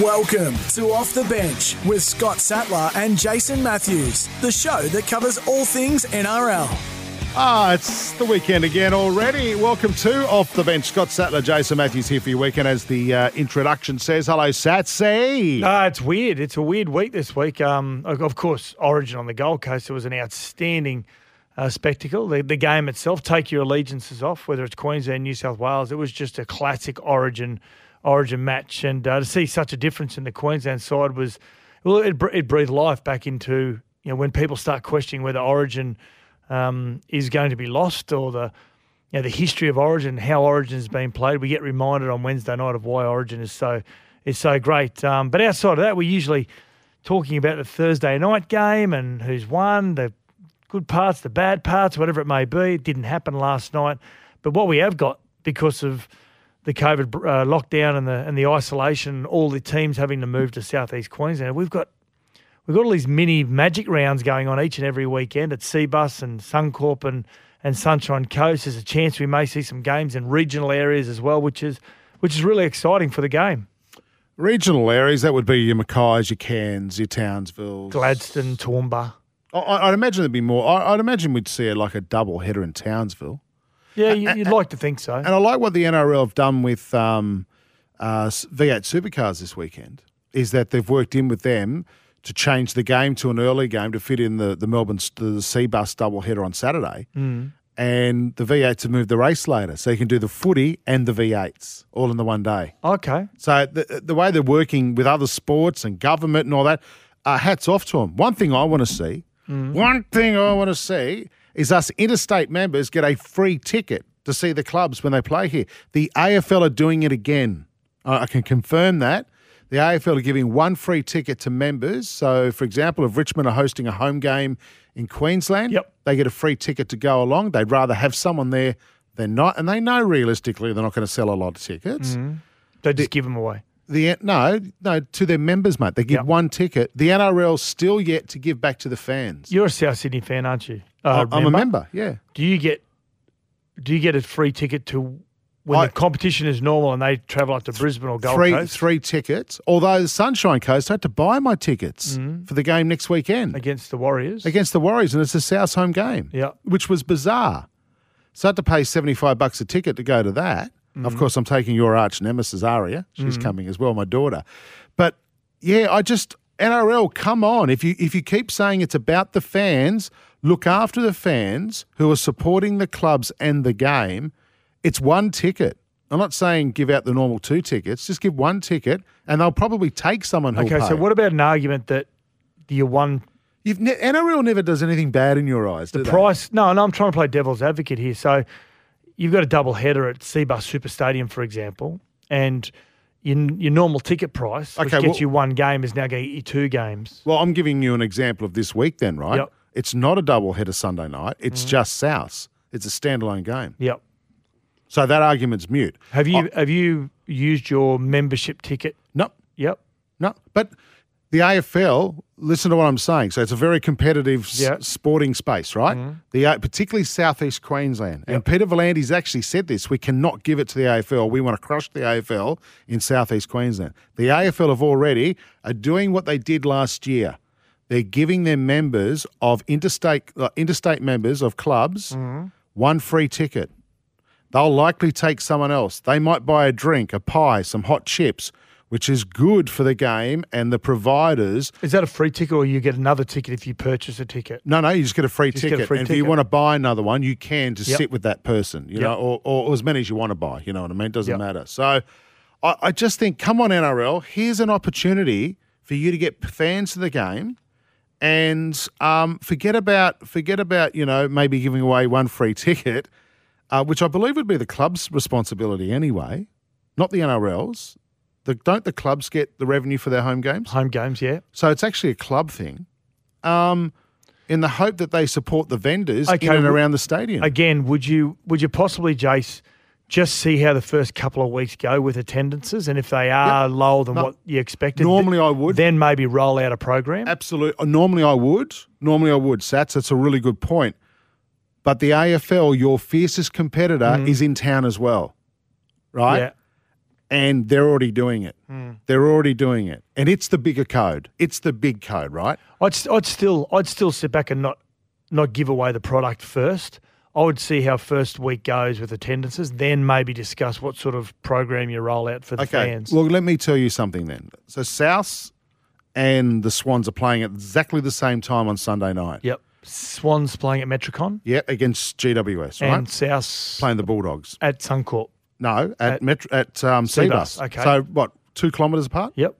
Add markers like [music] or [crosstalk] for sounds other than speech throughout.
Welcome to Off the Bench with Scott Sattler and Jason Matthews, the show that covers all things NRL. Ah, it's the weekend again already. Welcome to Off the Bench. Scott Sattler, Jason Matthews here for your weekend, as the uh, introduction says. Hello, Satsy. No, it's weird. It's a weird week this week. Um, of course, Origin on the Gold Coast. It was an outstanding uh, spectacle. The, the game itself, take your allegiances off, whether it's Queensland, New South Wales. It was just a classic Origin Origin match, and uh, to see such a difference in the Queensland side was well, it, it breathed life back into you know when people start questioning whether Origin um, is going to be lost or the you know, the history of Origin, how Origin has been played. We get reminded on Wednesday night of why Origin is so is so great. Um, but outside of that, we're usually talking about the Thursday night game and who's won, the good parts, the bad parts, whatever it may be. It didn't happen last night, but what we have got because of the COVID uh, lockdown and the and the isolation, all the teams having to move to southeast Queensland, we've got we've got all these mini magic rounds going on each and every weekend at Cbus and Suncorp and and Sunshine Coast. There's a chance we may see some games in regional areas as well, which is which is really exciting for the game. Regional areas that would be your Mackays, your Cairns, your Townsville, Gladstone, Toowoomba. I, would imagine there'd be more. I, would imagine we'd see like a double header in Townsville. Yeah, you'd like to think so. And I like what the NRL have done with um, uh, V8 supercars this weekend. Is that they've worked in with them to change the game to an early game to fit in the the Melbourne the Cbus double header on Saturday. Mm. And the V8s have moved the race later, so you can do the footy and the V8s all in the one day. Okay. So the the way they're working with other sports and government and all that, uh, hats off to them. One thing I want to see, mm. one thing I want to see is us interstate members get a free ticket to see the clubs when they play here. The AFL are doing it again. I can confirm that. The AFL are giving one free ticket to members. So, for example, if Richmond are hosting a home game in Queensland, yep. they get a free ticket to go along. They'd rather have someone there than not. And they know realistically they're not going to sell a lot of tickets. Mm-hmm. They just give them away. The no, no, to their members, mate. They give yep. one ticket. The NRL still yet to give back to the fans. You're a South Sydney fan, aren't you? Uh, I'm member? a member. Yeah. Do you get do you get a free ticket to when I, the competition is normal and they travel up to Brisbane or Gold three, Coast? Three tickets. Although the Sunshine Coast I had to buy my tickets mm-hmm. for the game next weekend against the Warriors. Against the Warriors, and it's a South home game. Yeah, which was bizarre. So I had to pay seventy five bucks a ticket to go to that. Mm-hmm. Of course, I'm taking your arch nemesis Aria. She's mm-hmm. coming as well, my daughter. But yeah, I just NRL, come on! If you if you keep saying it's about the fans, look after the fans who are supporting the clubs and the game it's one ticket. I'm not saying give out the normal two tickets. Just give one ticket, and they'll probably take someone. Okay, pay. so what about an argument that you one? You've ne- NRL never does anything bad in your eyes. The price? No, no. I'm trying to play devil's advocate here. So you've got a double header at Cbus Super Stadium, for example, and your, your normal ticket price, which okay, gets well, you one game, is now going to get you two games. Well, I'm giving you an example of this week, then, right? Yep. It's not a double header Sunday night. It's mm-hmm. just South. It's a standalone game. Yep. So that argument's mute. Have you have you used your membership ticket? No. Yep. No. But the AFL, listen to what I'm saying. So it's a very competitive yep. s- sporting space, right? Mm-hmm. The uh, particularly southeast Queensland. Yep. And Peter V'landys actually said this: we cannot give it to the AFL. We want to crush the AFL in southeast Queensland. The AFL have already are doing what they did last year. They're giving their members of interstate uh, interstate members of clubs mm-hmm. one free ticket. They'll likely take someone else. They might buy a drink, a pie, some hot chips, which is good for the game and the providers. Is that a free ticket or you get another ticket if you purchase a ticket? No, no, you just get a free ticket. A free and ticket. if you want to buy another one, you can to yep. sit with that person, you yep. know, or, or, as many as you want to buy. You know what I mean? It doesn't yep. matter. So I, I just think, come on, NRL, here's an opportunity for you to get fans to the game and um, forget about forget about you know maybe giving away one free ticket, uh, which I believe would be the club's responsibility anyway. not the NRLs. The, don't the clubs get the revenue for their home games? Home games, yeah. So it's actually a club thing. Um, in the hope that they support the vendors Okay, in and around the stadium. Again, would you would you possibly, Jace, just see how the first couple of weeks go with attendances, and if they are lower than No. what you expected, Normally I would. Then maybe roll out a program. Absolutely. Normally I would. Normally I would. Sats, that's a really good point. But the AFL, your fiercest competitor, is in town as well, right? Yeah. And they're already doing it. Hmm. They're already doing it. And it's the bigger code. It's the big code, right? I'd, I'd still I'd still sit back and not not give away the product first. I would see how first week goes with attendances, then maybe discuss what sort of program you roll out for the Okay. fans. Well, let me tell you something then. So South and the Swans are playing at exactly the same time on Sunday night. yep. Swans playing at Metricon Yeah, against GWS, right? and South playing the Bulldogs. at Suncorp. No, at At- Metro, at um, Cbus, okay. So what? Two kilometres apart. Yep.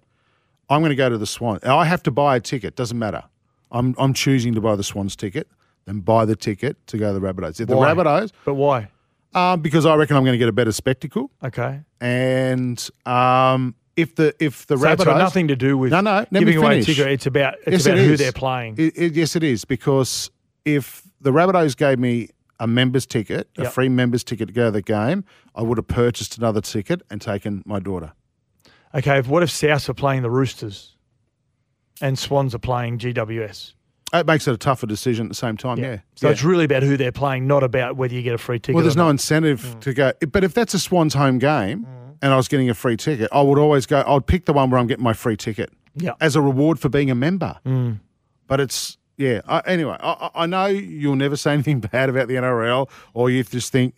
I'm going to go to the Swan. I have to buy a ticket. Doesn't matter. I'm I'm choosing to buy the Swans ticket, then buy the ticket to go to the Rabbitohs. If the Rabbitohs, But why? um, because I reckon I'm going to get a better spectacle, Okay. and um, if the if the So Rabbitohs it's got nothing to do with No, no, let me giving away a finish. ticket. It's about it's Yes, about it who is. they're playing. It- it- yes, it is because if the Rabbitohs gave me a member's ticket, a Yep. free member's ticket to go to the game, I would have purchased another ticket and taken my daughter. okay. If, what if South are playing the Roosters, and Swans are playing GWS? It makes it a tougher decision at the same time. Yeah. So Yeah. it's really about who they're playing, not about whether you get a free ticket. Well, there's no incentive to go. But if that's a Swans home game Mm. and I was getting a free ticket, I would always go, I'd pick the one where I'm getting my free ticket Yeah. Mm. as a reward for being a member. But it's, yeah. I, anyway, I, I know you'll never say anything [laughs] bad about the NRL or you just think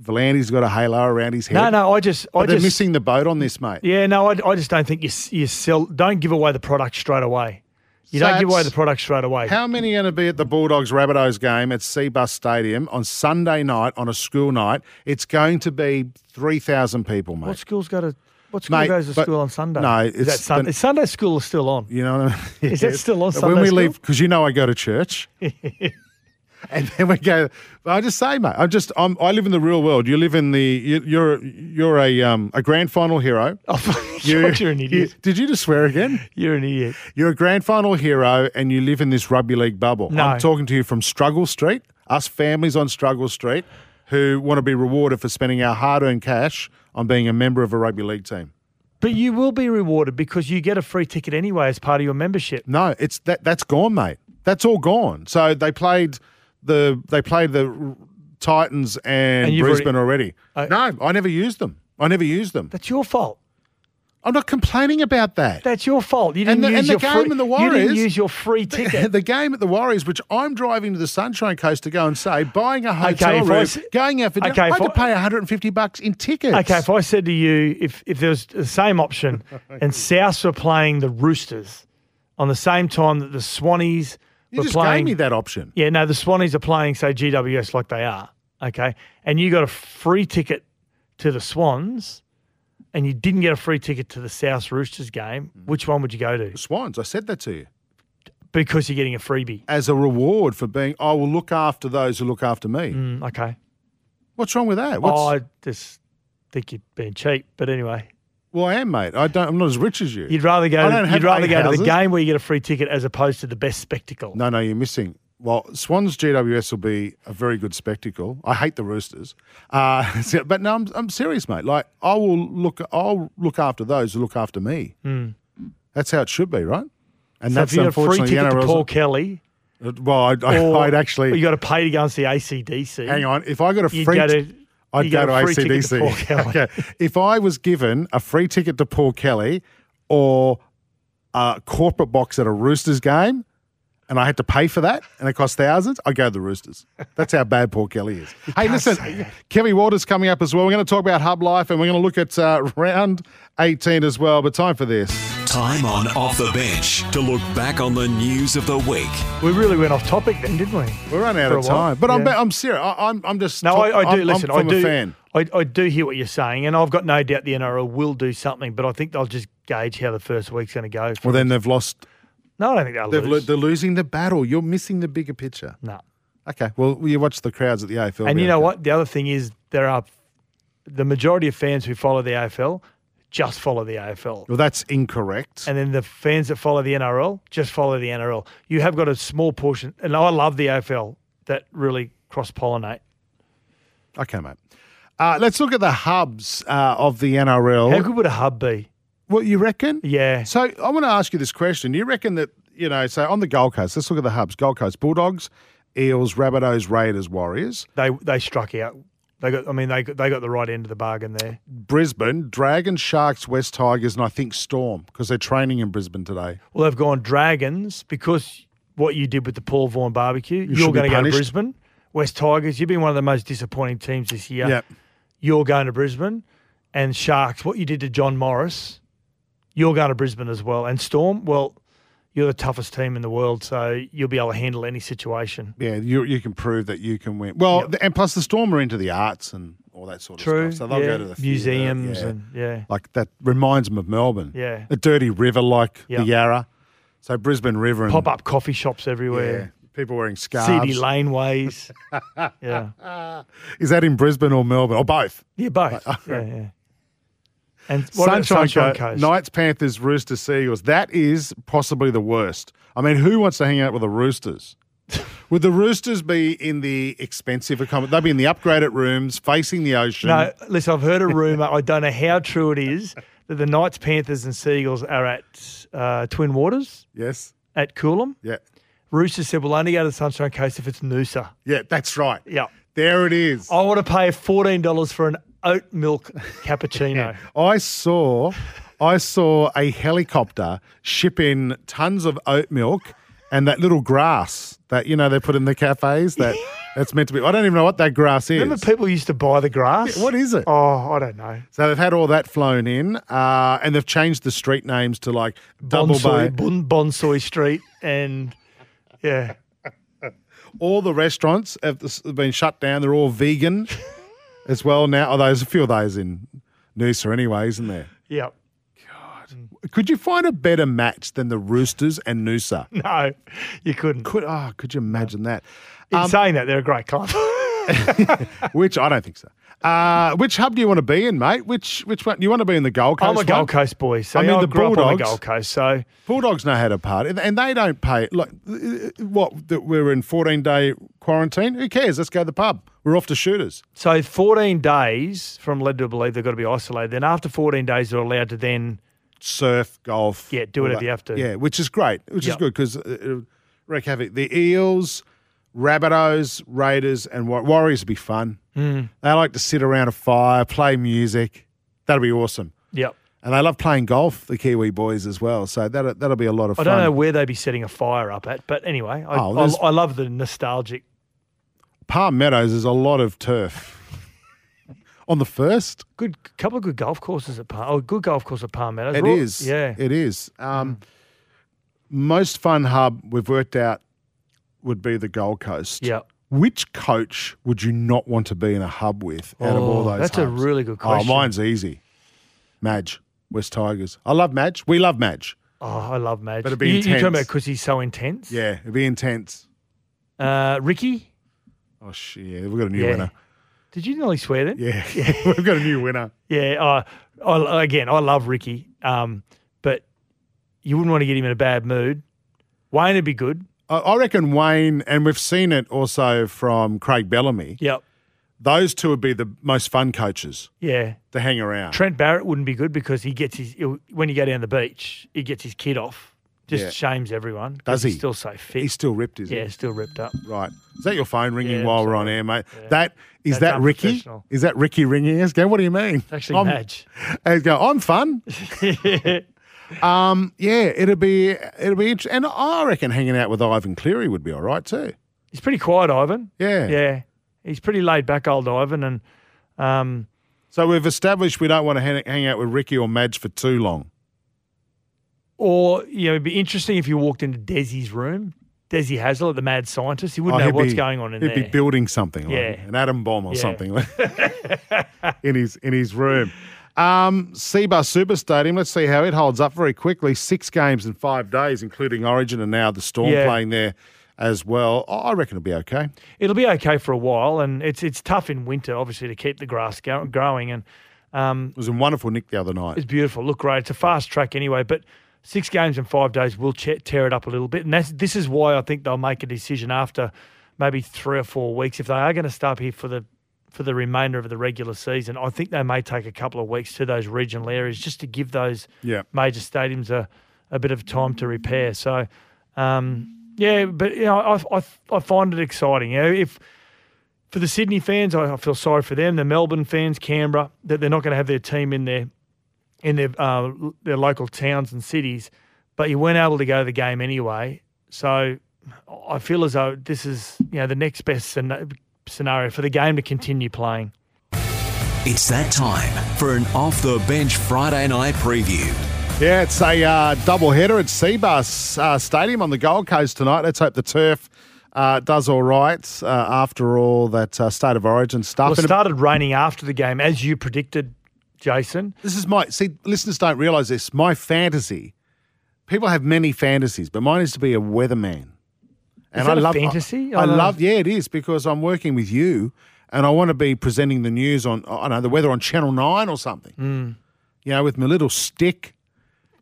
V'landys got a halo around his head. No, no. I just, I But they're just, missing the boat on this, mate. yeah, no. I, I just don't think you you sell. Don't give away the product straight away. You don't give away the product straight away. How many are going to be at the Bulldogs Rabbitohs game at Cbus Stadium on Sunday night on a school night? It's going to be 3,000 people, mate. what schools go to? What school Mate, goes to but- school on Sunday? no, is that it's Sun, the- is Sunday school is still on? You know what I mean? [laughs] Is that still on When we school? leave, because you know I go to church. [laughs] and then we go. I just say, mate. I just I'm, I live in the real world. You live in the. You, you're you're a um a grand final hero. [laughs] Oh, You- you're an idiot. you- did you just swear again? You're an idiot. You're a grand final hero, and you live in this rugby league bubble. No. I'm talking to you from Struggle Street. Us families on Struggle Street who want to be rewarded for spending our hard-earned cash on being a member of a rugby league team. But you will be rewarded because you get a free ticket anyway as part of your membership. No, it's that that's gone, mate. That's all gone. So they played the they played the Titans and, And Brisbane already. I- no, I never used them. I never used them. That's your fault. I'm not complaining about that. That's your fault. You And didn't the- use and the your game free, and the You didn't use your free [laughs] ticket. the game at the Warriors, which I'm driving to the Sunshine Coast to go and say, buying a hotel I room, s- going out for dinner, Okay, I had to pay 150 bucks in tickets. Okay, if I said to you, if if there was the same option, [laughs] and South were playing the Roosters on the same time that the Swannies you were just playing, gave me that option. yeah, no, the Swannies are playing say GWS like they are, okay, and you got a free ticket to the Swans, and you didn't get a free ticket to the South Roosters game, which one would you go to? Swans, I said that to you. Because you're getting a freebie. As a reward for being, I will look after those who look after me. Mm, okay. What's wrong with that? What's, Oh, I just think you're being cheap, but anyway. Well, I am, mate. I don't. I'm not as rich as you. You'd rather go. To, you'd rather go to the game where you get a free ticket as opposed to the best spectacle. No, no, you're missing. Well, Swans GWS will be a very good spectacle. I hate the Roosters, uh, [laughs] but no, I'm, I'm serious, mate. Like I will look. I'll look after those who look after me. That's how it should be, right? And. So that's if you got a free unfortunately ticket to Paul Kelly, Well, I'd, or I'd actually you got to pay to go and see ACDC. hang on. If I got a free, go to- I'd go to a free ticket to Paul ACDC. Kelly. [laughs] okay. If I was given a free ticket to Paul Kelly or a corporate box at a Roosters game, and I had to pay for that, and it cost thousands, I'd go to the Roosters. That's how bad Paul Kelly is. hey, listen, Kevin Walters coming up as well. We're going to talk about Hub Life, and we're going to look at uh, round 18 as well. But time for this. Time on Off the Bench to look back on the news of the week. We really went off topic then, didn't we? We're running out For a of while. time, but I'm I'm serious. I, I'm I'm just No, talk- I, I do I'm, listen. I'm I from do. a fan. I, I do hear what you're saying, and I've got no doubt the NRL will do something. But I think they'll just gauge how the first week's going to go. Well, then they've lost. No, I don't think they'll They've lo- lose. they're losing the battle. You're missing the bigger picture. no. Okay. Well, you watch the crowds at the AFL. And you know what? The other thing is there are the majority of fans who follow the AFL just follow the AFL. Well, that's incorrect. And then the fans that follow the NRL just follow the NRL. You have got a small portion, and I love the AFL that really cross pollinate. okay, mate. Uh, let's look at the hubs uh, of the NRL. How good would a hub be? What you reckon? Yeah. So I want to ask you this question. Do You reckon that, you know, so on the Gold Coast, let's look at the hubs Gold Coast Bulldogs, Eels, Rabbitohs, Raiders, Warriors. They they struck out. They got. I mean, they got, they got the right end of the bargain there. Brisbane, Dragons, Sharks, West Tigers, and I think Storm because they're training in Brisbane today. Well, they've gone Dragons because what you did with the Paul Vaughan barbecue. You are going to go to. Brisbane. West Tigers. You've been one of the most disappointing teams this year. Yep. You're going to Brisbane, and Sharks. What you did to John Morris. You're going to Brisbane as well, and Storm. Well, you're the toughest team in the world, so you'll be able to handle any situation. Yeah, you you can prove that you can win. Well, th- and plus the Storm are into the arts and all that sort of True. stuff. So they'll yeah. go to the museums yeah. and yeah. like that reminds them of Melbourne. Yeah. a dirty river like Yeah. the Yarra. So Brisbane River and Pop up coffee shops everywhere. Yeah, people wearing Seedy scarves. laneways. [laughs] yeah. Is that in Brisbane or Melbourne or both? Yeah, both. [laughs] yeah, yeah. And what Sunshine, Sunshine Coast, Coast? Knights, Panthers, Roosters, Seagulls. That is possibly the worst. I mean, who wants to hang out with the Roosters? [laughs] Would the Roosters be in the expensive accommodation? They'd be in the upgraded rooms facing the ocean. No, listen, I've heard a rumour. I don't know how true it is that the Knights, Panthers, and Seagulls are at uh, Twin Waters Yes. at Coolum. Yeah. Roosters said we'll only go to the Sunshine Coast if it's Noosa. Yeah, that's right. Yeah. There it is. I want to pay fourteen dollars for an oat milk cappuccino. [laughs] I saw I saw a helicopter ship in tons of oat milk and that little grass that you know they put in the cafes that [laughs] that's meant to be I don't even know what that grass is. Remember, people used to buy the grass. what is it? Oh, I don't know. So they've had all that flown in, uh, and they've changed the street names to like Double Bonsoy, Bay. bon, Bonsoy Street, and yeah, [laughs] All the restaurants have been shut down. They're all vegan as well now. Oh, there's a few of those in Noosa anyway, isn't there? yeah. Could you find a better match than the Roosters and Noosa? [laughs] No, you couldn't. Could oh, could you imagine that? In saying that, they're a great club. [laughs] [laughs] Which I don't think so. Uh, which hub do you want to be in, mate? Which which one? You want to be in the Gold Coast? I'm a one? Gold Coast boy, so I I mean, mean, the grew up on the Bulldogs- Gold Coast. So Bulldogs know how to party, and- and they don't pay. Like uh, what? That we're in 14 day quarantine. Who cares? Let's go to the pub. We're off to shooters. So 14 days from led to believe they've got to be isolated. Then after 14 days, they're allowed to then Surf, golf. Yeah, do whatever you have to. Yeah, which is great. Which is good because uh, wreak havoc. The Eels, Rabbitohs, Raiders, and War- Warriors would be fun. Hmm. They like to sit around a fire, play music. That'll be awesome. yep. And they love playing golf, the Kiwi boys as well. So that'll, that'll be a lot of fun. I don't know where they'd be setting a fire up at, but anyway, I, Oh, I, I love the nostalgic. Palm Meadows is a lot of turf. [laughs] On the first, Good couple of good golf courses at Palm. Oh, good golf course at Palm Meadows. it is. Yeah. It is. Um, most fun hub we've worked out would be the Gold Coast. yeah. Which coach would you not want to be in a hub with out of all Oh, those that's a really good question. Oh, mine's easy. Madge, West Tigers. I love Madge. We love Madge. Oh, I love Madge. But it'd be you, You're talking intense. about because he's so intense. Yeah, it'd be intense. Uh, Ricky, Oh, shit. Yeah, we've got a new Yeah. winner. did you nearly swear then? Yeah, [laughs] we've got a new winner. Yeah, uh, I, again, I love Ricky, um, but you wouldn't want to get him in a bad mood. Wayne would be good. I- I reckon Wayne, and we've seen it also from Craig Bellamy, Yep. those two would be the most fun coaches Yeah. to hang around. Trent Barrett wouldn't be good because he gets his when you go down the beach, he gets his kid off. Just Yeah. shames everyone. Does He's he? still so fit. He's still ripped, is yeah, he? Yeah, still ripped up. Right. Is that your phone ringing Yeah, while we're on air, mate? That is That's that Ricky? Is that Ricky ringing us? Go, what do you mean? It's actually I'm, Madge. [laughs] And go, I'm fun. [laughs] um, yeah, it'll be it'll be interesting. And I reckon hanging out with Ivan Cleary would be all right too. He's pretty quiet, Ivan. Yeah. Yeah. He's pretty laid back, old Ivan, and um, So we've established we don't want to hang out with Ricky or Madge for too long. Or you know, it'd be interesting if you walked into Desi's room, Desi Hasler, the mad scientist. He wouldn't Oh, know what's be- going on in there. He'd be building something, like Yeah. an atom bomb or Yeah. something [laughs] [laughs] in his in his room. Um, Cbus Super Stadium. Let's see how it holds up very quickly. Six games in five days, including Origin, and now the Storm Yeah. playing there as well. I reckon it'll be okay. It'll be okay for a while, and it's it's tough in winter, obviously, to keep the grass go- growing. And um, It was in wonderful nick the other night. it's beautiful. Look great. It's a fast track anyway, but six games in five days will tear it up a little bit. And that's, this is why I think they'll make a decision after maybe three or four weeks. If they are going to start here for the for the remainder of the regular season, I think they may take a couple of weeks to those regional areas just to give those Yeah. major stadiums a, a bit of time to repair. So, um, yeah, but you know, I, I, I find it exciting. You know, if for the Sydney fans, I, I feel sorry for them. The Melbourne fans, Canberra, that they're not going to have their team in their in their uh, their local towns and cities, but you weren't able to go to the game anyway. So I feel as though this is you know the next best scenario for the game to continue playing. It's that time for an off the bench Friday night preview. Yeah, it's a uh, double header at Cbus uh, Stadium on the Gold Coast tonight. Let's hope the turf uh, does all right uh, after all that uh, state of origin stuff. Well, it started raining after the game, as you predicted, Jason. this is my see. Listeners don't realise this. My fantasy. People have many fantasies, but mine is to be a weatherman. And that I a love fantasy? I, I love. Yeah, it is because I'm working with you, and I want to be presenting the news on. I don't know the weather on Channel Nine or something. Hmm. You know, with my little stick,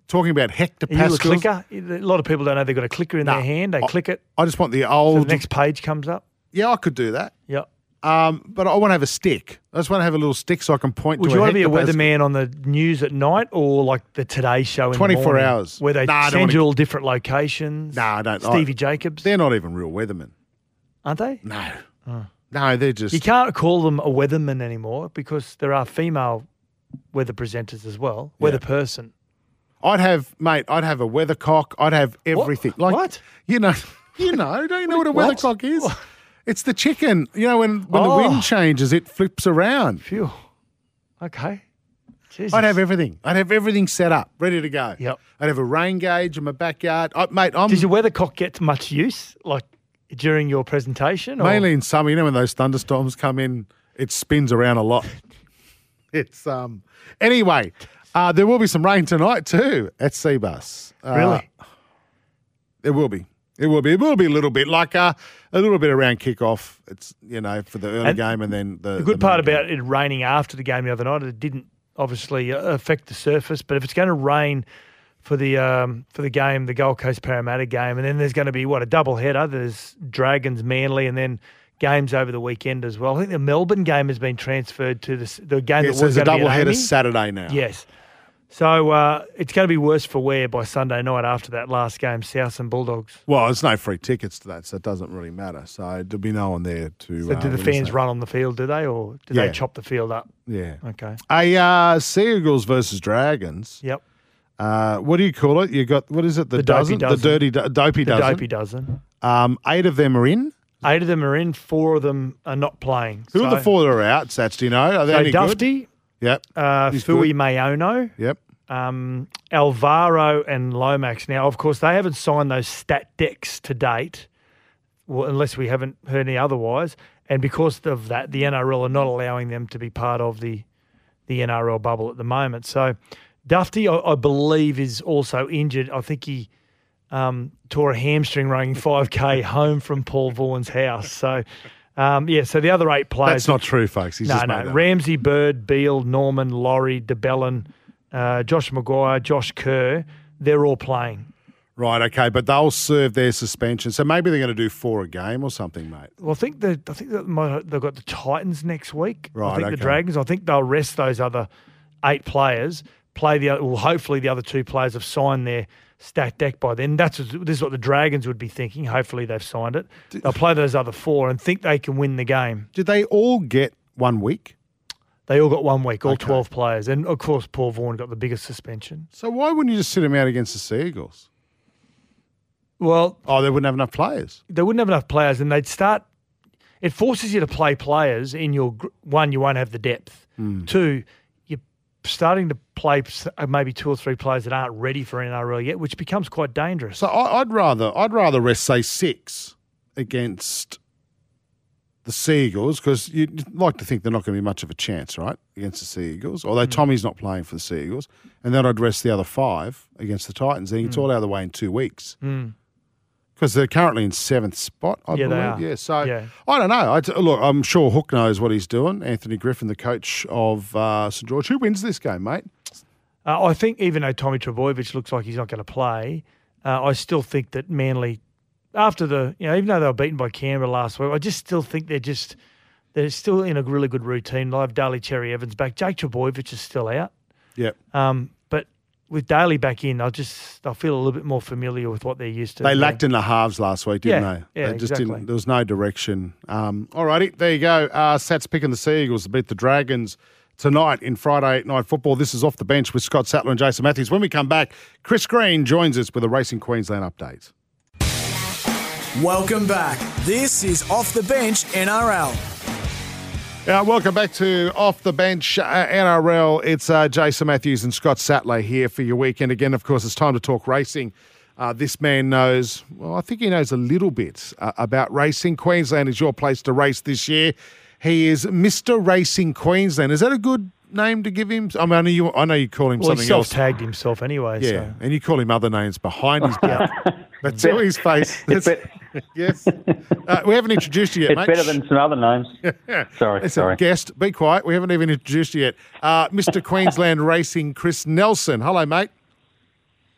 talking about you a clicker? A lot of people don't know they've got a clicker in No. their hand. They I- click it, I just want the so old. the next page comes up. yeah, I could do that. Yep. Um, but I want to have a stick. I just want to have a little stick so I can point Would to you a want to be a weatherman on the news at night or like the Today Show in 24 hours. where they Nah, send you all different locations? Nah, I don't. Stevie I- Jacobs, They're not even real weathermen. aren't they? No. No, they're just. You can't call them a weatherman anymore because there are female weather presenters as well. Weather person. I'd have, mate. I'd have a weathercock. I'd have everything. Like What? You know, [laughs] you know. Don't you know what a What? weathercock is? It's the chicken. You know, when when the Oh. wind changes, it flips around. Phew. Okay. Jesus. I'd have everything. I'd have everything set up, ready to go. Yep. I'd have a rain gauge in my backyard. I, mate, I'm Does your weathercock get much use, like during your presentation? Or? mainly in summer. You know, when those thunderstorms come in, it spins around a lot. [laughs] It's um. Anyway, uh, there will be some rain tonight too at Cbus. Uh, Really? It will be. It will be. It will be a little bit like uh, a little bit around kickoff. It's you know for the early And game and then the. The good the part game. about it raining after the game the other night, it didn't obviously uh, affect the surface. But if it's going to rain for the um, for the game, the Gold Coast Parramatta game, and then there's going to be what a double header. There's Dragons, Manly, and then games over the weekend as well. I think the Melbourne game has been transferred to the the game yeah, that was a going to be double header Saturday now. Yes. So uh, it's going to be worse for wear by Sunday night after that last game, South and Bulldogs. Well, there's no free tickets to that, so it doesn't really matter. So there'll be no one there to. So uh, do the fans run on the field, do they, or do Yeah. they chop the field up? Yeah. Okay. A uh, Sea Eagles versus Dragons. Yep. Uh, what do you call it? You got what is it? The, The dopey dozen, dozen. the dirty do- dopey The dozen. dopey dozen. Um, eight of them are in. Eight of them are in. Four of them are not playing. Who are the four that are out? Sats, do you know? Are they So any good? Yep. uh, He's Fui good. Mayono, Yep. um, Alvaro, and Lomax. Now, of course, they haven't signed those stat decs to date, well, unless we haven't heard any otherwise. And because of that, the NRL are not allowing them to be part of the the NRL bubble at the moment. So, Dufty, I, I believe, is also injured. I think he um, tore a hamstring running 5K home from Paul Vaughan's house. So, um, yeah, so the other eight players. That's not true, folks. He's No, no. Ramsey, Bird, Beale, Norman, Laurie, de Belin, uh, Josh McGuire, Josh Kerr, they're all playing. Right, okay, but they'll serve their suspension. So maybe they're going to do four a game or something, mate. Well, I think that I think they've got the Titans next week. Right, I think okay. the Dragons. I think they'll rest those other eight players. Play the well, hopefully the other two players have signed their stat dec by then. That's what- this is what the Dragons would be thinking. Hopefully they've signed it. They'll play those other four and think they can win the game. Did they all get one week? They all got one week, all Okay. twelve players, and of course Paul Vaughan got the biggest suspension. So why wouldn't you just sit them out against the Sea Eagles? Well, Oh, they wouldn't have enough players. they wouldn't have enough players, and they'd start. It forces you to play players in your one. You won't have the depth. Hmm. Two, starting to play uh, maybe two or three players that aren't ready for NRL yet, which becomes quite dangerous. So I, I'd rather I'd rather rest say six against the Sea Eagles because you'd like to think they're not going to be much of a chance, right, against the Sea Eagles. Although hmm. Tommy's not playing for the Sea Eagles, and then I'd rest the other five against the Titans. Then it's hmm. all out of the way in two weeks. Hmm. Because they're currently in seventh spot, I Yeah, they believe. are. Yeah, so Yeah. I don't know. I t- look, I'm sure Hook knows what he's doing. Anthony Griffin, the coach of uh, St George. Who wins this game, mate? Uh, I think even though Tommy Trbojevic looks like he's not going to play, uh, I still think that Manly, after the you know even though they were beaten by Canberra last week, I just still think they're just they're still in a really good routine. Have Daly Cherry Evans back. Jake Trbojevic is still out, Yep. um, with Daly back in, I just I feel a little bit more familiar with what they're used to. They Yeah. lacked in the halves last week, didn't Yeah, they? yeah, they just exactly. didn't. There was no direction. Um, all righty, there you go. Uh, Sats picking the Seagulls to beat the Dragons tonight in Friday night football. This is off the bench with Scott Sattler and Jason Matthews. When we come back, Chris Green joins us with a Racing Queensland update. Welcome back. This is Off the Bench NRL. Uh, welcome back to Off the Bench uh, NRL. It's uh, Jason Matthews and Scott Sattler here for your weekend. Again, of course, it's time to talk racing. Uh, this man knows, well, I think he knows a little bit uh, about racing. Queensland is your place to race this year. He is Mr. Racing Queensland. Is that a good name to give him? I mean, I know you, I know you call him Well, he something else. self-tagged himself anyway. Yeah, So. and you call him other names behind his back. [laughs] That's to his face. [laughs] That's- bet- yes. Uh, we haven't introduced you yet, it's mate. better than some other names. [laughs] Sorry, It's sorry. a guest. Be quiet. We haven't even introduced you yet. Uh, Mr. Queensland Racing, Chris Nelson. Hello, mate.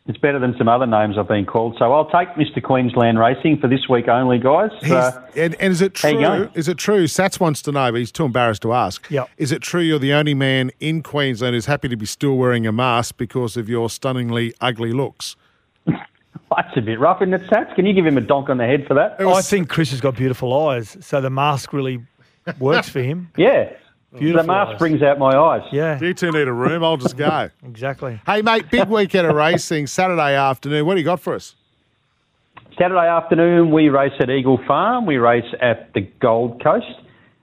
It's better than some other names I've been called. So I'll take Mr. Queensland Racing for this week only, guys. Uh, and, and is it true? Is it true? Sats wants to know, but he's too embarrassed to ask. Yep. Is it true you're the only man in Queensland who's happy to be still wearing a mask because of your stunningly ugly looks? [laughs] that's a bit rough, isn't it, Sats? Can you give him a donk on the head for that? I think Chris has got beautiful eyes, so the mask really works for him. [laughs] Yeah. Beautiful the mask eyes. brings out my eyes. Yeah, You two need a room. I'll just go. [laughs] exactly. hey, mate, big weekend of [laughs] racing, Saturday afternoon. What do you got for us? Saturday afternoon, we race at Eagle Farm. We race at the Gold Coast.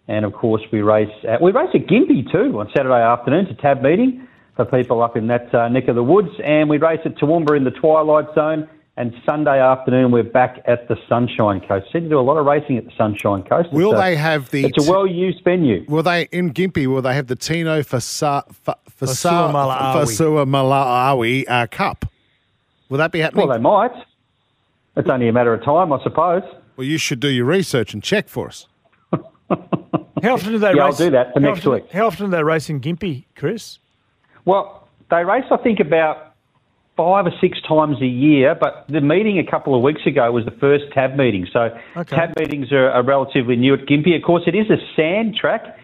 And of course, we race at, we race at Gympie too on Saturday afternoon to tab meeting for people up in that uh, neck of the woods. And we race at Toowoomba in the Twilight Zone. And Sunday afternoon, we're back at the Sunshine Coast. Seem to do a lot of racing at the Sunshine Coast. Will It's a- they have the? It's a well-used venue. Will they in Gympie? Will they have the Tino Fasa, Fa- Fasa, Malawi. Fasua Malawi uh, Cup? Will that be happening? Well, they might. It's only a matter of time, I suppose. Well, you should do your research and check for us. How often do they Yeah, I'll race? do that for how next often, week. How often do they race in Gympie, Chris? Well, they race, I think, about five or six times a year, but the meeting a couple of weeks ago was the first tab meeting. So Okay. tab meetings are, are relatively new at Gympie. Of course, it is a sand track.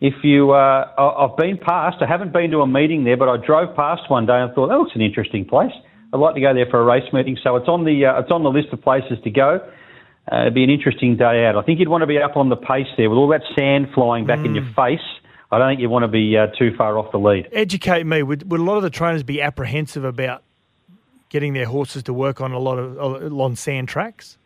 If you, uh, I've been past, I haven't been to a meeting there, but I drove past one day and thought that looks an interesting place. I'd like to go there for a race meeting, so it's on the uh, it's on the list of places to go. Uh, it'd be an interesting day out. I think you'd want to be up on the pace there with all that sand flying back in your face. I don't think you want to be uh, too far off the lead. Educate me. Would, would a lot of the trainers be apprehensive about getting their horses to work on a lot of uh, on sand tracks?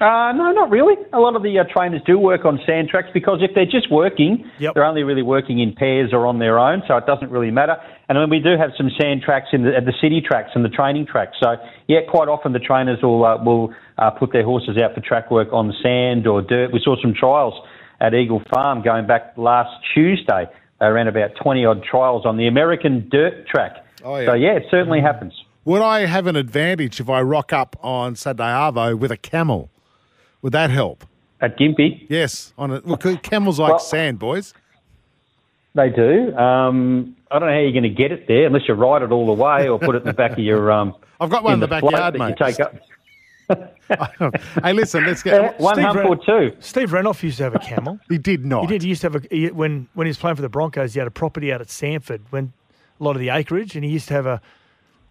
Uh, no, not really. A lot of the uh, trainers do work on sand tracks because if they're just working, Yep. they're only really working in pairs or on their own, so it doesn't really matter. And then we do have some sand tracks in the, at the city tracks and the training tracks. So yeah, quite often the trainers will uh, will uh, put their horses out for track work on sand or dirt. We saw some trials at Eagle Farm going back last Tuesday. They ran about twenty odd trials on the American dirt track. Oh, yeah. So yeah, it certainly happens. Would I have an advantage if I rock up on Saturday Arvo with a camel? Would that help? At Gympie, Yes, on a, well, 'cause camels like Well- sand, boys. They do. Um, I don't know how you're going to get it there unless you ride it all the way or put it in the back of your. [laughs] Um, I've got one in the float backyard, that mate. You take up. [laughs] hey, listen, let's Yeah, get. [laughs] one Steve hump Ren- or two. Steve Renouf used to have a camel. He did not. He did. He used to have a he, when when he was playing for the Broncos. He had a property out at Samford, when a lot of the acreage, and he used to have a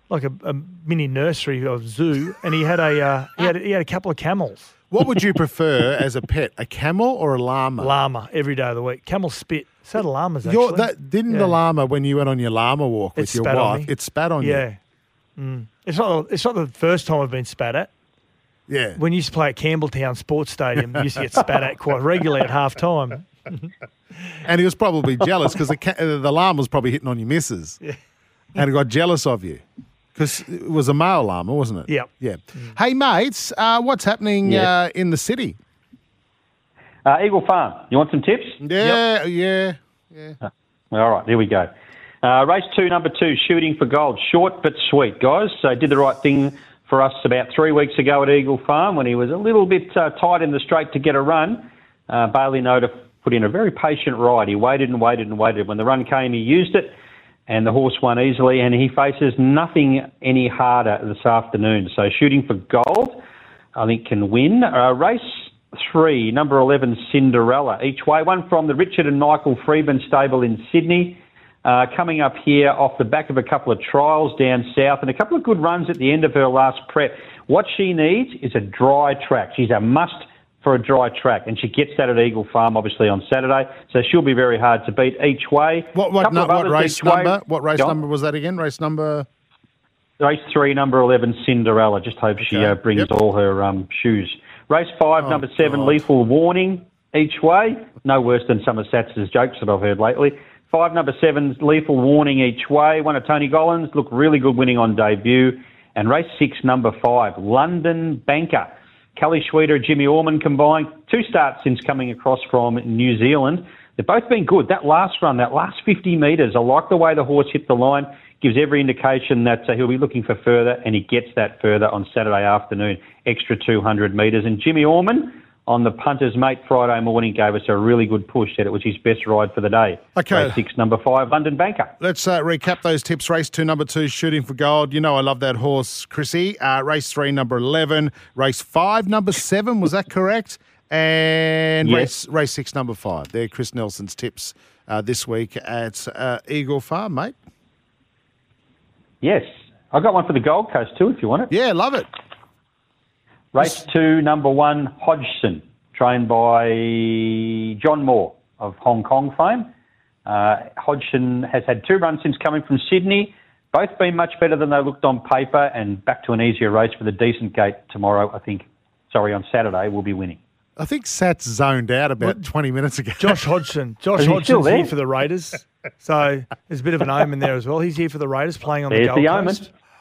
like a, a mini nursery or zoo, and he had a uh, he had he had a couple of camels, What would you prefer as a pet, a camel or a llama? llama every day of the week. Camel spit. So the llamas Your, actually. that, didn't Yeah. the llama, when you went on your llama walk It with your spat on wife, it spat on you? yeah. Mm. It's not. It's not the first time I've been spat at. Yeah. When you used to play at Campbelltown Sports Stadium, you used to get spat at quite regularly at half time. [laughs] And he was probably jealous because the, uh, the llama was probably hitting on your missus. Yeah. And he got jealous of you. Because it was a male llama, wasn't it? Yep. Yeah. Hey, mates, uh, what's happening Yes. uh, in the city? Uh, Eagle Farm. You want some tips? Yeah, yeah. All right, here we go. Uh, race two, number two, shooting for gold. Short but sweet, guys. So did the right thing for us about three weeks ago at Eagle Farm when he was a little bit uh, tight in the straight to get a run. Uh, Bailey Noda put in a very patient ride. He waited and waited and waited. When the run came, he used it, and the horse won easily. And he faces nothing any harder this afternoon. So shooting for gold, I think can win. Uh, race three, number 11, Cinderella, each way. One from the Richard and Michael Freedman stable in Sydney. Uh, coming up here off the back of a couple of trials down south and a couple of good runs at the end of her last prep. What she needs is a dry track. She's a must for a dry track, and she gets that at Eagle Farm, obviously on Saturday. So she'll be very hard to beat each way. What what, no, what race each way. number? What race Go on. number was that again? Race number. Race three, number 11, Cinderella. Just hope she uh, brings Yep. all her um, shoes. Race five, Oh, number seven, God. Lethal Warning, each way. No worse than some of Sats's jokes that I've heard lately. Five, number seven, Lethal Warning each way. One of Tony Gollan's, looked really good winning on debut. And race six, number five, London Banker. Kelly Schweida, Jimmy Orman combined. Two starts since coming across from New Zealand. They've both been good. That last run, that last 50 metres, I like the way the horse hit the line. Gives every indication that uh, he'll be looking for further, and he gets that further on Saturday afternoon, extra 200 metres. And Jimmy Orman on the punter's mate Friday morning gave us a really good push. Said it was his best ride for the day. Okay. Race six, number five, London Banker. Let's uh, recap those tips. Race two, number two, shooting for gold. You know I love that horse, Chrissy. Uh, race three, number eleven. Race five, number seven. Was that correct? And Yes. race race six, number five. They're Chris Nelson's tips uh, this week at uh, Eagle Farm, mate. Yes. I've got one for the Gold Coast too, if you want it. Yeah, love it. Race two, number one, Hodgson, trained by John Moore of Hong Kong fame. Uh, Hodgson has had two runs since coming from Sydney. Both been much better than they looked on paper, and back to an easier race with a decent gate tomorrow. I think. Sorry, on Saturday we'll be winning. I think Sats zoned out about twenty minutes ago. Josh Hodgson. [laughs] Josh Is he Hodgson's here for the Raiders. So there's a bit of an omen there as well. He's here for the Raiders playing on There's the Gold the omen.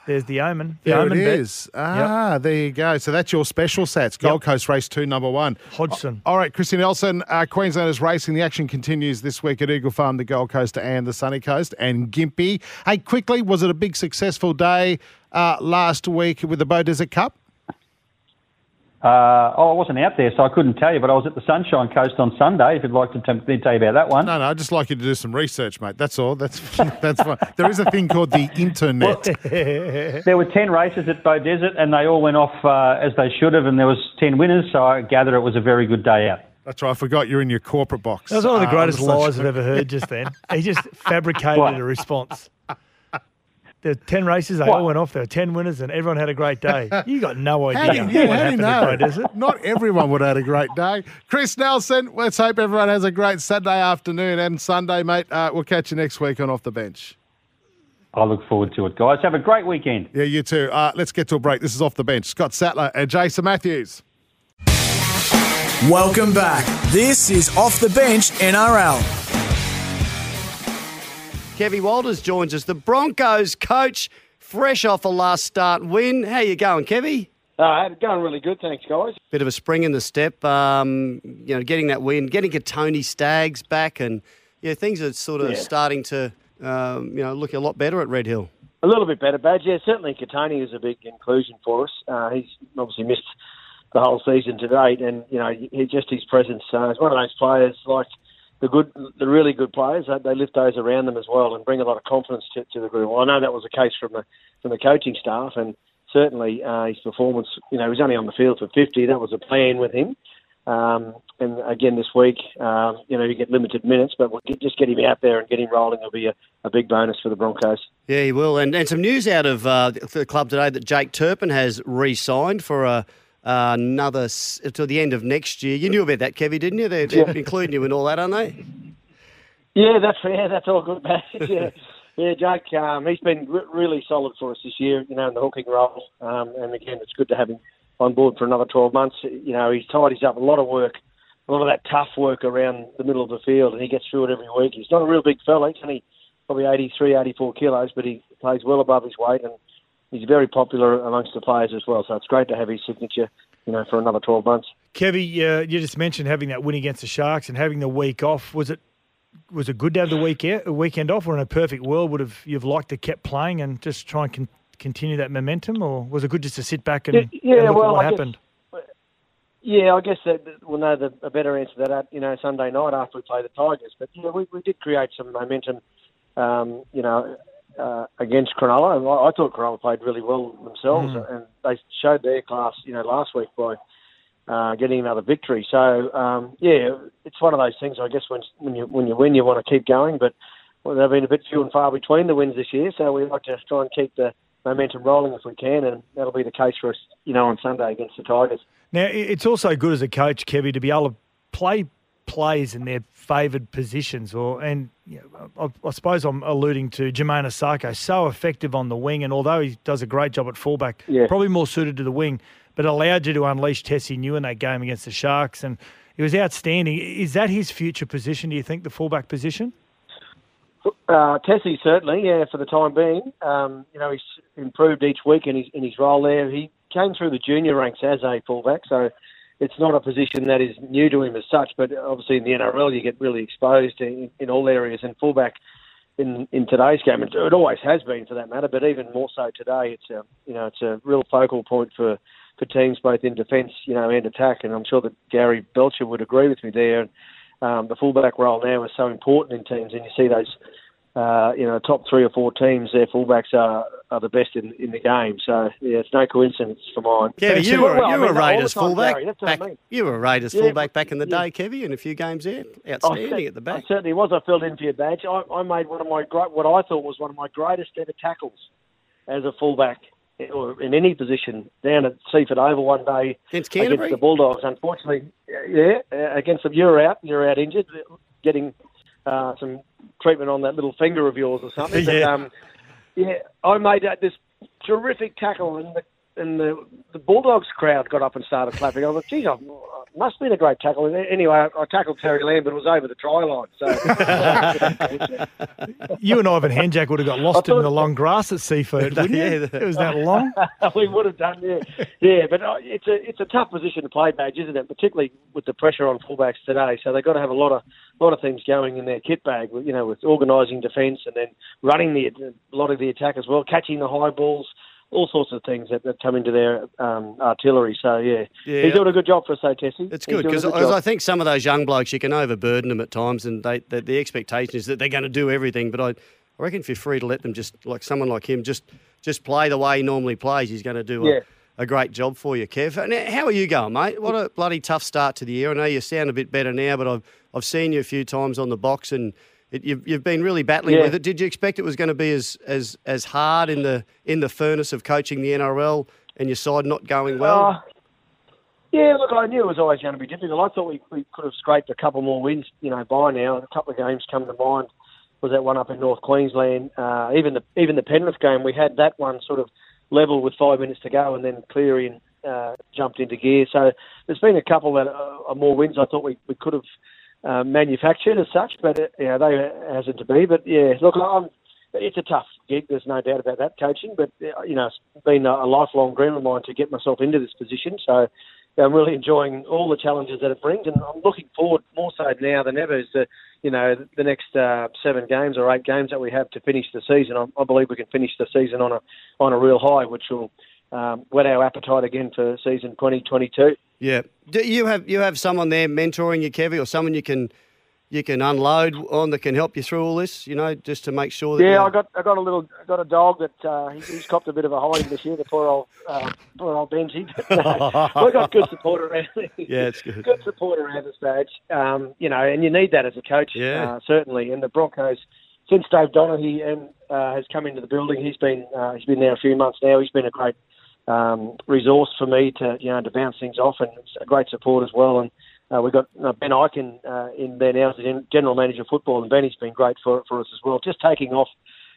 There's the omen. The There omen it bet. is. Ah, there you go. So that's your special Sats. Gold Coast race two, number one. Hodgson. All right, Christy Nelson, uh, Queenslanders racing. The action continues this week at Eagle Farm, the Gold Coast, and the Sunny Coast, and Gympie. Hey, quickly, was it a big successful day uh, last week with the Bow Desert Cup? Uh, oh, I wasn't out there, so I couldn't tell you, but I was at the Sunshine Coast on Sunday. If you'd like to t- me tell you about that one. No, no, I'd just like you to do some research, mate. That's all. That's [laughs] that's fine. There is a thing called the internet. There were 10 races at Bow Desert, and they all went off uh, as they should have, and there was 10 winners, so I gather it was a very good day out. That's right. I forgot you're in your corporate box. That was one of the Uh, greatest on lies I've ever heard just then. He just [laughs] fabricated What? a response. There were 10 races, they What? all went off. There were 10 winners, and everyone had a great day. [laughs] You got no How idea do you, yeah, what how do you happened at Bow know? Desert. Not everyone would have had a great day. Chris Nelson, let's hope everyone has a great Saturday afternoon and Sunday, mate. Uh, we'll catch you next week on Off the Bench. I look forward to it, guys. Have a great weekend. Yeah, you too. Uh, let's get to a break. This is Off the Bench. Scott Sattler and Jason Matthews. Welcome back. This is Off the Bench NRL. Kevvie Walters joins us, the Broncos coach, fresh off a last start win. How you going, Kevvie? Uh, going really good, thanks, guys. Bit of a spring in the step, um, you know, getting that win, getting Kotoni Staggs back, and yeah, things are sort of Yeah. starting to, um, you know, look a lot better at Red Hill. A little bit better, Badge. Yeah, certainly Kotoni is a big inclusion for us. Uh, he's obviously missed the whole season to date, and you know, he, just his presence. Uh, he's one of those players like the good, the really good players. They, lift those around them as well and bring a lot of confidence to, to the group. Well, I know that was the case from the from the coaching staff, and certainly uh, his performance. You know, he was only on the field for 50. That was a plan with him. Um, and again this week, um, you know, you get limited minutes, but we'll get, just get him out there and get him rolling will be a, a big bonus for the Broncos. Yeah, he will. And, and some news out of uh, the club today that Jake Turpin has re-signed for a, uh, another s- till the end of next year. You knew about that, Kevvie, didn't you? They're, they're including you in all that, aren't they? Yeah, that's yeah, that's all good, man. [laughs] yeah, yeah, Jake. Um, he's been re- really solid for us this year. You know, in the hooking role, um, and again, it's good to have him on board for another twelve months. You know, he's tidies up a lot of work, a lot of that tough work around the middle of the field, and he gets through it every week. He's not a real big fella. He's only probably 83, 84 kilos, but he plays well above his weight, and he's very popular amongst the players as well. So it's great to have his signature, you know, for another twelve months. Kevvie, uh, you just mentioned having that win against the Sharks and having the week off. Was it was it good to have the week a weekend off, or in a perfect world would have you've liked to kept playing and just try and con- continue that momentum, or was it good just to sit back and, Yeah, and look well, at what I guess- happened? Yeah, I guess that that we'll know the, a better answer to that, you know, Sunday night after we play the Tigers. But yeah, we, we did create some momentum, um, you know, uh, against Cronulla. And I, I thought Cronulla played really well themselves, and they showed their class, you know, last week by uh, getting another victory. So um, yeah, it's one of those things. I guess when when you when you win, you want to keep going, but well, they've been a bit few and far between the wins this year. So we like to try and keep the momentum rolling if we can, and that'll be the case for us, you know, on Sunday against the Tigers. Now, it's also good as a coach, Kevy, to be able to play plays in their favoured positions. Or and you know, I, I suppose I'm alluding to Jamayne Isaako, so effective on the wing, and although he does a great job at fullback, Yeah. probably more suited to the wing, but allowed you to unleash Tesi Niu in that game against the Sharks, and he was outstanding. Is that his future position? Do you think the fullback position? Uh, Tessie certainly, yeah, for the time being. Um, you know, he's improved each week in his in his role there. He came through the junior ranks as a fullback, so it's not a position that is new to him as such. But obviously in the NRL, you get really exposed in, in all areas, and fullback in in today's game, it, it always has been for that matter, but even more so today. It's a you know it's a real focal point for for teams both in defence, you know, and attack. And I'm sure that Gary Belcher would agree with me there. Um, the fullback role now is so important in teams, and you see those uh, you know, top three or four teams, their fullbacks are, are the best in, in the game. So, yeah, it's no coincidence for mine. Kevvie, you were, Well, I you were mean, a Raiders fullback. Gary, what I mean. You were a Raiders Yeah, fullback back in the yeah. day, Kevvie, in a few games there. Outstanding cer- at the back. I certainly was. I filled in for your badge. I, I made one of my great, what I thought was one of my greatest ever tackles as a fullback or in any position down at Seiffert Oval one day Against against the Bulldogs. Unfortunately, yeah, against them, you're out. You're out injured, getting uh, some treatment on that little finger of yours or something. [laughs] But, Yeah. um, yeah, I made that this terrific tackle, and the and the, the Bulldogs crowd got up and started clapping. I thought, geez, I must have been a great tackle. And Anyway, I, I tackled Terry Lamb, but it was over the try line. So [laughs] You and Ivan Henjak would have got lost in the long grass at Seiffert, wouldn't Yeah, you? the- It was that long. [laughs] we would have done, yeah, yeah. But uh, it's a it's a tough position to play, badge, isn't it? Particularly with the pressure on fullbacks today. So they've got to have a lot of lot of things going in their kit bag. You know, with organising defence and then running the a lot of the attack as well, catching the high balls. All sorts of things that, that come into their um, artillery. So yeah. Yeah. he's doing a good job for us, though, Tessie. It's good because. I think some of those young blokes you can overburden them at times, and they, the, the expectation is that they're going to do everything. But I, I reckon if you're free to let them just like someone like him just just play the way he normally plays, he's going to do Yeah. a, a great job for you, Kev. And how are you going, mate? What a bloody tough start to the year. I know you sound a bit better now, but I've I've seen you a few times on the box and. It, you've, you've been really battling Yeah. with it. Did you expect it was going to be as, as, as hard in the in the furnace of coaching the NRL and your side not going well? Uh, yeah, look, I knew it was always going to be difficult. I thought we, we could have scraped a couple more wins, you know, by now. A couple of games come to mind. Was that one up in North Queensland? Uh, even the even the Penrith game, we had that one sort of level with five minutes to go, and then Cleary uh, jumped into gear. So there's been a couple that are more wins. I thought we, we could have uh, manufactured as such, but uh, you they hasn't to be. But yeah, look, I'm, it's a tough gig. There's no doubt about that coaching. But uh, you know, it's been a, a lifelong dream of mine to get myself into this position. So I'm really enjoying all the challenges that it brings, and I'm looking forward more so now than ever. Is the you know the next uh, seven games or eight games that we have to finish the season. I, I believe we can finish the season on a on a real high, which will um, whet our appetite again for season 2022. Yeah. Do you have you have someone there mentoring you, Kevvie, or someone you can you can unload on that can help you through all this? You know, just to make sure that Yeah, I got I got a little I got a dog that uh, he, he's copped a bit of a hiding this year. The poor old uh, poor old Benji. [laughs] we got good support around. [laughs] Yeah, it's good. good support around the stage. Um, you know, and you need that as a coach. Yeah. uh, certainly. And the Broncos, since Dave Donaghy and uh, has come into the building, he's been uh, he's been there a few months now. He's been a great um, resource for me to you know to bounce things off, and it's a great support as well. And uh, we've got uh, Ben Ikin uh, in there now as the gen- manager of football, and Benny's been great for for us as well. Just taking off.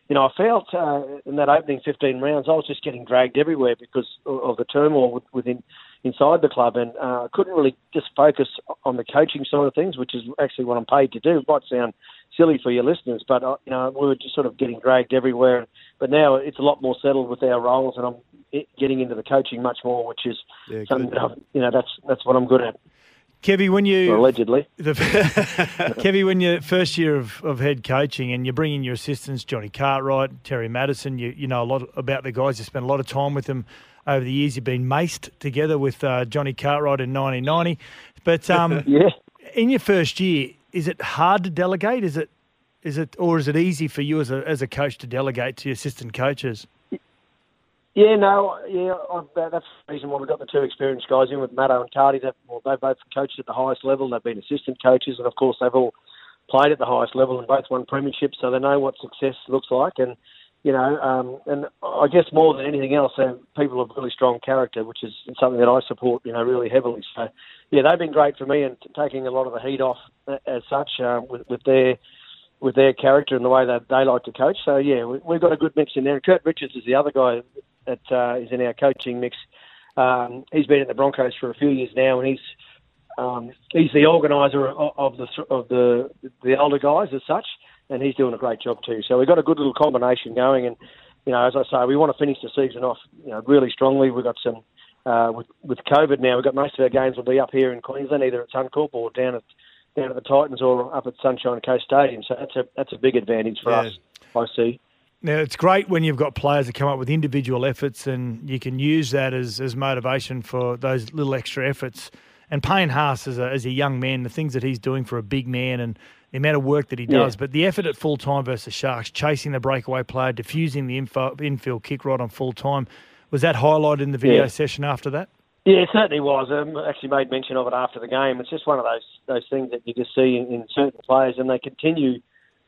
You know, I felt uh, in that opening 15 rounds, I was just getting dragged everywhere because of of the turmoil within inside the club, and uh, couldn't really just focus on the coaching side of things, which is actually what I'm paid to do. It might sound silly for your listeners, but uh, you know, we were just sort of getting dragged everywhere. But now it's a lot more settled with our roles, and I'm getting into the coaching much more, which is Yeah, something that I've, you know that's that's what I'm good at. Kevvie, when you allegedly. [laughs] The, [laughs] Kevvie, when you first year of, of head coaching and you bring in your assistants, Johnny Cartwright, Terry Matterson, you you know a lot about the guys. You spend a lot of time with them over the years. You've been maced together with uh, Johnny Cartwright in 1990. But um, [laughs] yeah. in your first year, is it hard to delegate? Is it is it or is it easy for you as a as a coach to delegate to your assistant coaches? Yeah, no, yeah, I, that's the reason why we've got the two experienced guys in with Matto and Cardi. That well, they've both coached at the highest level. They've been assistant coaches, and of course, they've all played at the highest level and both won premierships, so they know what success looks like. And you know, um, and I guess more than anything else, they're people of really strong character, which is something that I support, you know, really heavily. So, yeah, they've been great for me and taking a lot of the heat off uh, as such uh, with, with their with their character and the way that they like to coach. So yeah, we, we've got a good mix in there. Kurt Richards is the other guy that uh, is in our coaching mix. Um, he's been at the Broncos for a few years now, and he's um, he's the organizer of the of the the older guys as such, and he's doing a great job too. So we've got a good little combination going, and you know, as I say, we want to finish the season off, you know, really strongly. We've got some uh, with with COVID now. We've got most of our games will be up here in Queensland, either at Suncorp or down at down at the Titans or up at Sunshine Coast Stadium. So that's a that's a big advantage for Yeah. us. I see. Now it's great when you've got players that come up with individual efforts, and you can use that as, as motivation for those little extra efforts. And Payne Haas, as a, as a young man, the things that he's doing for a big man, and the amount of work that he Yeah. does, but the effort at full time versus Sharks, chasing the breakaway player, diffusing the info, infield kick right on full time, was that highlighted in the video Yeah. session after that? Yeah, it certainly was. Um, I actually made mention of it after the game. It's just one of those those things that you just see in, in certain players, and they continue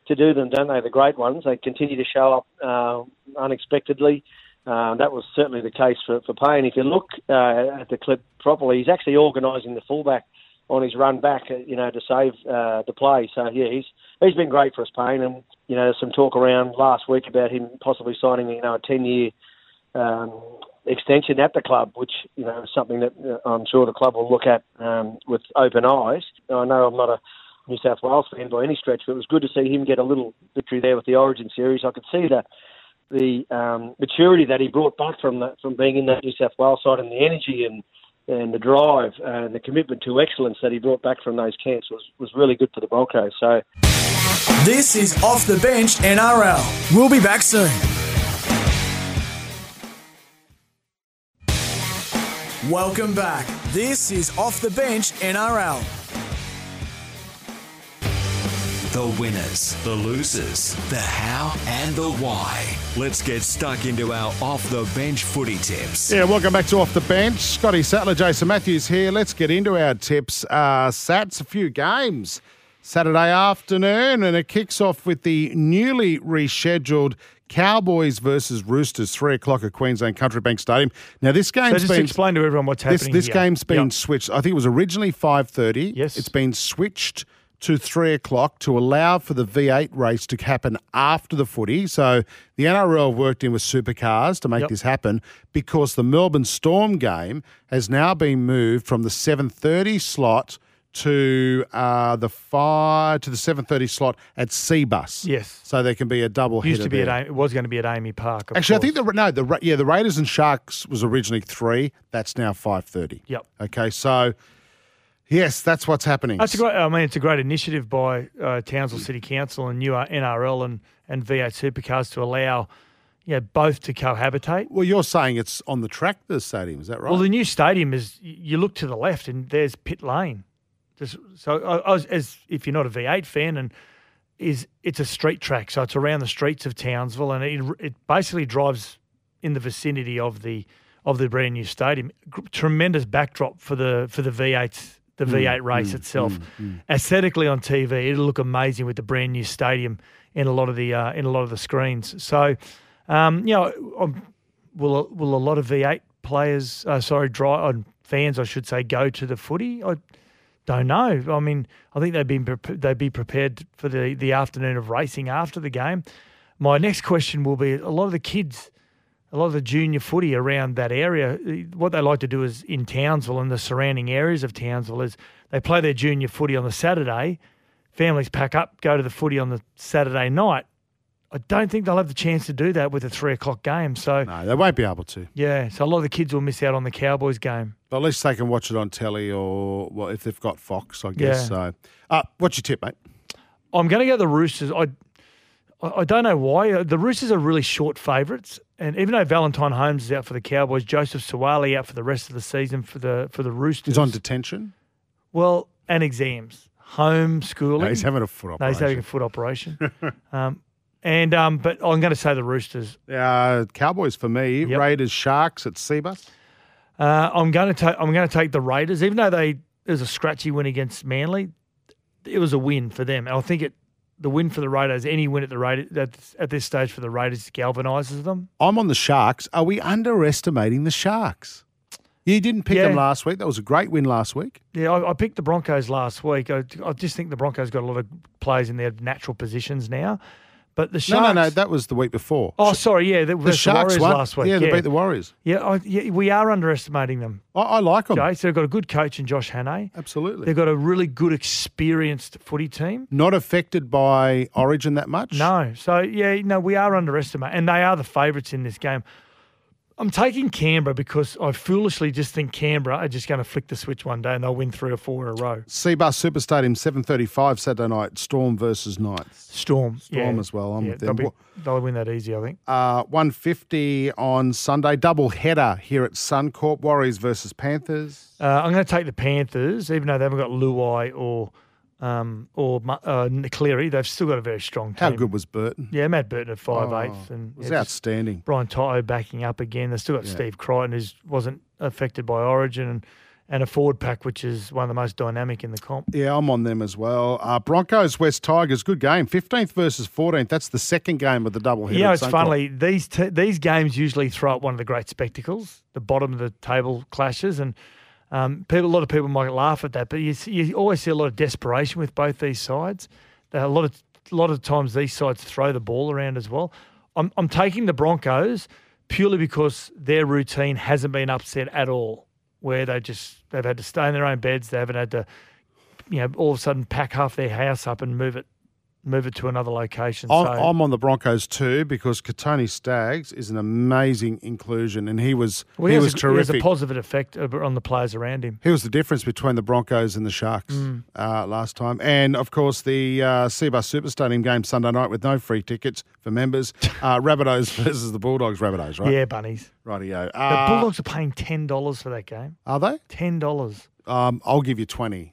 to do them, don't they? The great ones, they continue to show up uh, unexpectedly. Uh, that was certainly the case for, for Payne. If you look uh, at the clip properly, he's actually organising the fullback on his run back, uh, you know, to save uh, the play. So yeah, he's he's been great for us, Payne. And you know, there's some talk around last week about him possibly signing, you know, a ten year um, extension at the club, which you know is something that uh, I'm sure the club will look at um, with open eyes. I know I'm not a New South Wales fan by any stretch, but it was good to see him get a little victory there with the Origin series. I could see the the um, maturity that he brought back from that, from being in that New South Wales side, and the energy and and the drive and the commitment to excellence that he brought back from those camps was, was really good for the Broncos. So This is Off the Bench NRL. We'll be back soon. Welcome back. This is Off the Bench NRL. The winners, the losers, the how and the why. Let's get stuck into our off the bench footy tips. Yeah, welcome back to Off the Bench. Scotty Sattler, Jason Matthews here. Let's get into our tips. Uh, Satts, a few games Saturday afternoon, and it kicks off with the newly rescheduled Cowboys versus Roosters, three o'clock at Queensland Country Bank Stadium. Now, this So game's just been explain to everyone what's happening. this, this here. game's been Yep. switched. I think it was originally five thirty. Yes. it's been switched to three o'clock to allow for the V8 race to happen after the footy. So the NRL have worked in with supercars to make Yep. this happen because the Melbourne Storm game has now been moved from the seven thirty slot to uh, the five to the seven thirty slot at Cbus. Yes. so there can be a double. Used to be there. at it was going to be at AAMI Park. Actually, I think the no, the yeah, the Raiders and Sharks was originally three. That's now five thirty. Yep. Okay, so yes, that's what's happening. That's a great. I mean, it's a great initiative by uh, Townsville City Council and new NRL and and V8 Supercars to allow, yeah, both to cohabitate. well, you're saying it's on the track, the stadium, is that right? Well, the new stadium is. You look to the left and there's pit lane. Just, so, I, I was, as if you're not a V8 fan, and is it's a street track, so it's around the streets of Townsville, and it it basically drives in the vicinity of the of the brand new stadium. Tremendous backdrop for the for the V8 the V8 race itself. Aesthetically on TV, it'll look amazing with the brand new stadium in a lot of the uh, in a lot of the screens. So, um, you know, um, will will a lot of V8 players, uh, sorry, dry, uh, fans, I should say, go to the footy? I don't know. I mean, I think they'd be they'd be prepared for the the afternoon of racing after the game. My next question will be: a lot of the kids, a lot of the junior footy around that area, what they like to do is in Townsville and the surrounding areas of Townsville is they play their junior footy on the Saturday. Families pack up, go to the footy on the Saturday night. I don't think they'll have the chance to do that with a three o'clock game. So No, they won't be able to. yeah, so a lot of the kids will miss out on the Cowboys game. But at least they can watch it on telly or well, if they've got Fox, I guess. Yeah. So, uh, what's your tip, mate? I'm going to go the Roosters. I, I don't know why. The Roosters are really short favourites, and even though Valentine Holmes is out for the Cowboys, Joseph Suaalii out for the rest of the season for the for the Roosters. He's on detention. well and exams, homeschooling. No, he's having a foot operation. No, he's having a foot operation. [laughs] um, and um, but I'm going to say the Roosters. Uh, Cowboys for me. Yep. Raiders, Sharks at Cbus. Uh, I'm going to take. I'm going to take the Raiders, even though they it was a scratchy win against Manly. It was a win for them, and I think it. The win for the Raiders, any win at the Raiders at, at this stage for the Raiders galvanises them. I'm on the Sharks. Are we underestimating the Sharks? You didn't pick them last week. That was a great win last week. Yeah, I, I picked the Broncos last week. I, I just think the Broncos got a lot of players in their natural positions now. But the Sharks. no, no. No. That was the week before. oh, sorry. Yeah, the, the Sharks Warriors won last week. Yeah, Yeah, they beat the Warriors. yeah, I, yeah, we are underestimating them. I, I like them. Jay, so they've got a good coach in Josh Hannay. Absolutely. They've got a really good, experienced footy team. Not affected by Origin that much. No, so yeah, no, we are underestimating, and they are the favourites in this game. I'm taking Canberra because I foolishly just think Canberra are just going to flick the switch one day and they'll win three or four in a row. Cbus Super Stadium, 7.35 Saturday night. Storm versus Knights. Storm, Storm yeah. as well. I'm Yeah, with they'll, them. be, they'll win that easy, I think. Uh, 150 on Sunday. Double header here at Suncorp. Warriors versus Panthers. Uh, I'm going to take the Panthers, even though they haven't got Luai or um, or uh, Cleary. They've still got a very strong team. How good was Burton? Yeah, Matt Burton at five Oh, eighths, and It was yeah, outstanding. Brian To'o backing up again. They've still got Yeah. Steve Crichton, who wasn't affected by Origin, and, and a forward pack, which is one of the most dynamic in the comp. Yeah, I'm on them as well. Uh, Broncos, West Tigers, good game. 15th versus 14th. That's the second game of the double know, it's funny. These t- these games usually throw up one of the great spectacles, the bottom of the table clashes, and um, people. A lot of people might laugh at that, but you, you always see a lot of desperation with both these sides. A lot of a lot of times these sides throw the ball around as well. I'm I'm taking the Broncos purely because their routine hasn't been upset at all, where they just they've had to stay in their own beds. They haven't had to, you know, all of a sudden pack half their house up and move it move it to another location. I'm, so, I'm on the Broncos too because Kotoni Staggs is an amazing inclusion, and he was Well, he has was a, He has a positive effect on the players around him. He was the difference between the Broncos and the Sharks Mm. uh, last time. And of course, the uh, Cbus Super Stadium game Sunday night with no free tickets for members. [laughs] Uh, Rabbitohs versus the Bulldogs. Rabbitohs, right? Yeah, bunnies. Rightio. The Uh, Bulldogs are paying ten dollars for that game. Are they? Ten dollars. Um, I'll give you 20.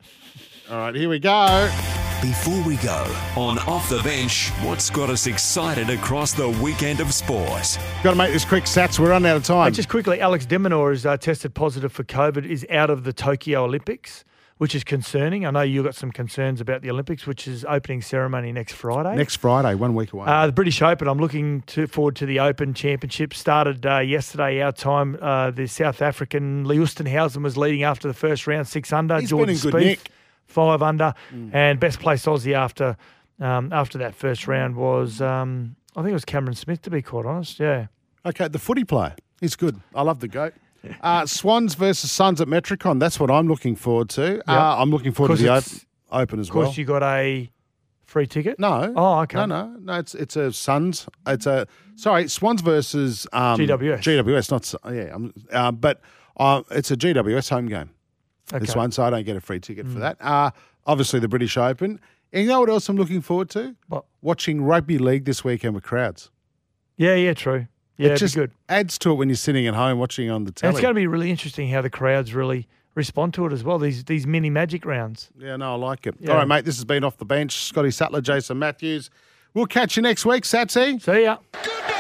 All right, here we go. Before we go, on Off the Bench, what's got us excited across the weekend of sport? Got to make this quick, Satts. We're running out of time. just quickly, Alex de Minaur is uh, tested positive for COVID. Is out of the Tokyo Olympics, which is concerning. I know you've got some concerns about the Olympics, which is opening ceremony next Friday. Next Friday, one week away. Uh, the British Open, I'm looking to, forward to the Open Championship. Started uh, yesterday, our time. Uh, the South African Lee Oosthuizen was leading after the first round, six under. He's Jordan been in good Spieth, nick. Mm. five under, and best placed Aussie after um, after that first round was um, I think it was Cameron Smith. To be quite honest, yeah. Okay, the footy player. He's good. I love the goat. Uh, Swans versus Suns at Metricon. That's what I'm looking forward to. Uh, I'm looking forward to the open, open as well. Of course, you got a free ticket. no. Oh, okay. No, no, no. It's it's a Suns. It's a sorry Swans versus um, GWS. GWS, not yeah. Um, uh, but uh, it's a GWS home game. This one, so I don't get a free ticket Mm. for that. Uh, obviously, the British Open. And you know what else I'm looking forward to? What? Watching rugby league this weekend with crowds. Yeah, yeah, true. Yeah, it just good. adds to it when you're sitting at home watching on the And it's going to be really interesting how the crowds really respond to it as well. These these mini magic rounds. Yeah, no, I like it. Yeah. All right, mate. This has been off the bench. Scotty Sattler, Jason Matthews. We'll catch you next week, Satsy. See ya. Good